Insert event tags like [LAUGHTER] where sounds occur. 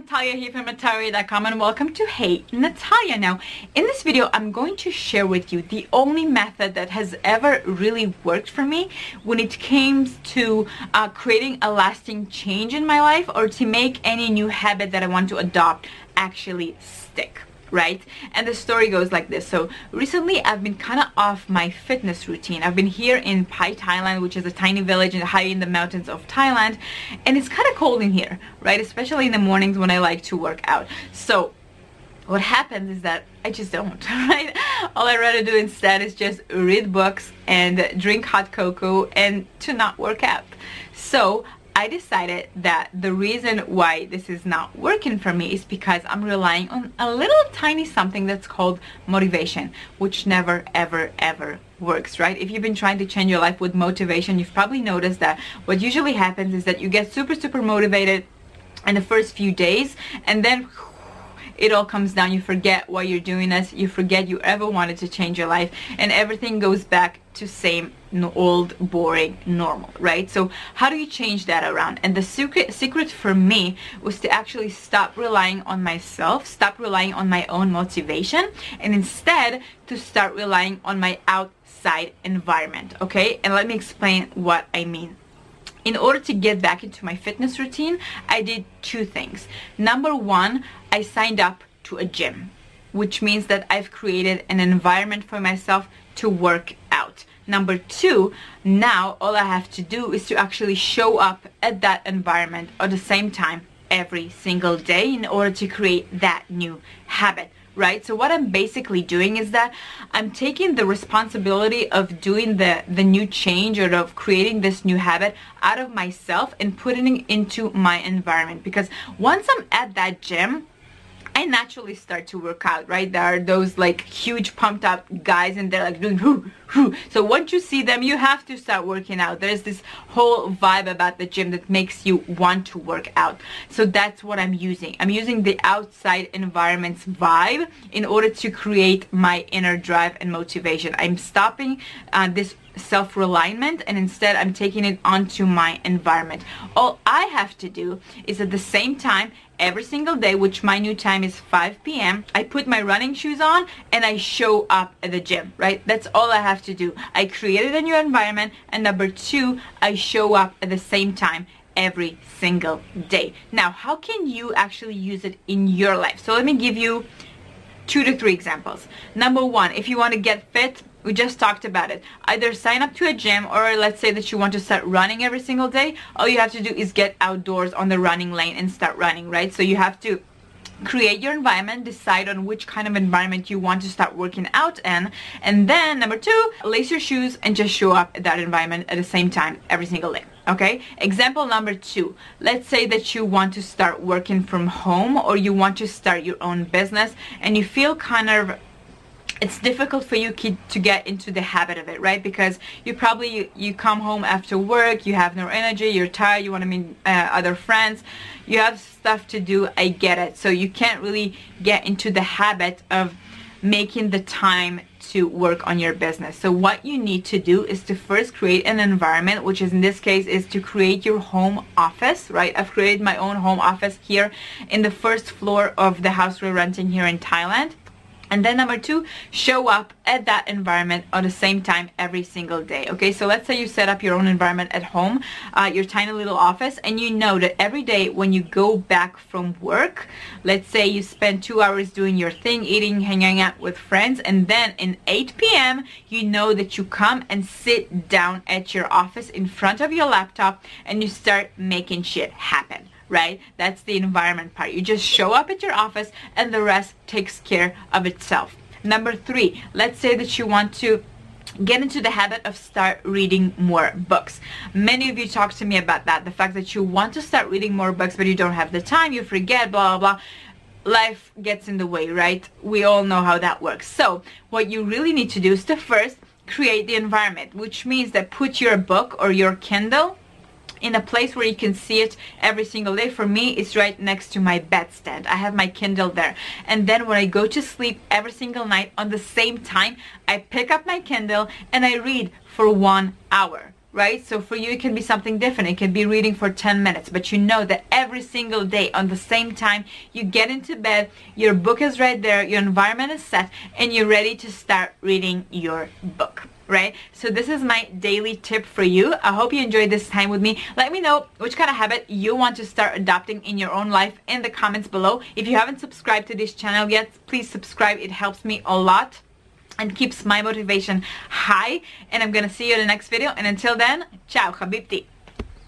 Natalia here from Natalia.com and welcome to Hey Natalia. Now, in this video, I'm going to share with you the only method that has ever really worked for me when it came to uh, creating a lasting change in my life or to make any new habit that I want to adopt actually stick right? And the story goes like this. So recently I've been kind of off my fitness routine. I've been here in Pai, Thailand, which is a tiny village in high in the mountains of Thailand. And it's kind of cold in here, right? Especially in the mornings when I like to work out. So what happens is that I just don't, [LAUGHS] right? All I rather do instead is just read books and drink hot cocoa and to not work out. So I decided that the reason why this is not working for me is because I'm relying on a little tiny something that's called motivation, which never, ever, ever works, right? If you've been trying to change your life with motivation, you've probably noticed that what usually happens is that you get super, super motivated in the first few days and then it all comes down. You forget why you're doing this. You forget you ever wanted to change your life. And everything goes back to same old boring normal right? So how do you change that around? And the secret secret for me was to actually stop relying on myself stop relying on my own motivation and instead to start relying on my outside environment okay? And let me explain what I mean in order to get back into my fitness routine, I did two things. Number one, I signed up to a gym, which means that I've created an environment for myself to work out. Number two, now all I have to do is to actually show up at that environment at the same time every single day in order to create that new habit right so what i'm basically doing is that i'm taking the responsibility of doing the the new change or of creating this new habit out of myself and putting it into my environment because once i'm at that gym I naturally start to work out, right? There are those like huge pumped up guys and they're like doing whoo. So once you see them, you have to start working out. There's this whole vibe about the gym that makes you want to work out. So that's what I'm using. I'm using the outside environment's vibe in order to create my inner drive and motivation. I'm stopping uh, this self-reliance and instead I'm taking it onto my environment. All I have to do is at the same time every single day, which my new time is 5 p.m., I put my running shoes on and I show up at the gym, right? That's all I have to do. I created a new environment and number two, I show up at the same time every single day. Now, how can you actually use it in your life? So let me give you two to three examples. Number one, if you want to get fit, we just talked about it. Either sign up to a gym or let's say that you want to start running every single day. All you have to do is get outdoors on the running lane and start running, right? So you have to create your environment decide on which kind of environment you want to start working out in. And then number two lace your shoes and just show up at that environment at the same time every single day okay? Example number two let's say that you want to start working from home or you want to start your own business and you feel kind of it's difficult for you kid to get into the habit of it right? Because you probably you, you come home after work you have no energy you're tired you want to meet uh, other friends. You have stuff to do i get it. So you can't really get into the habit of making the time to work on your business. So what you need to do is to first create an environment which is in this case is to create your home office right? I've created my own home office here in the first floor of the house we're renting here in thailand and then number two, show up at that environment at the same time every single day. Okay, so let's say you set up your own environment at home, uh, your tiny little office, and you know that every day when you go back from work, let's say you spend two hours doing your thing, eating, hanging out with friends, and then in 8 p.m., you know that you come and sit down at your office in front of your laptop and you start making shit happen right? That's the environment part. You just show up at your office and the rest takes care of itself. Number three, let's say that you want to get into the habit of start reading more books. Many of you talk to me about that, the fact that you want to start reading more books but you don't have the time, you forget, blah, blah, blah. Life gets in the way, right? We all know how that works. So what you really need to do is to first create the environment, which means that put your book or your Kindle in a place where you can see it every single day. For me, it's right next to my bedstand. I have my Kindle there. And then when I go to sleep every single night on the same time, I pick up my Kindle and I read for one hour right? So for you, it can be something different. It can be reading for 10 minutes, but you know that every single day on the same time, you get into bed, your book is right there, your environment is set, and you're ready to start reading your book right? So this is my daily tip for you. I hope you enjoyed this time with me. Let me know which kind of habit you want to start adopting in your own life in the comments below. If you haven't subscribed to this channel yet, please subscribe. It helps me a lot and keeps my motivation high. And I'm going to see you in the next video. And until then, ciao, habibti.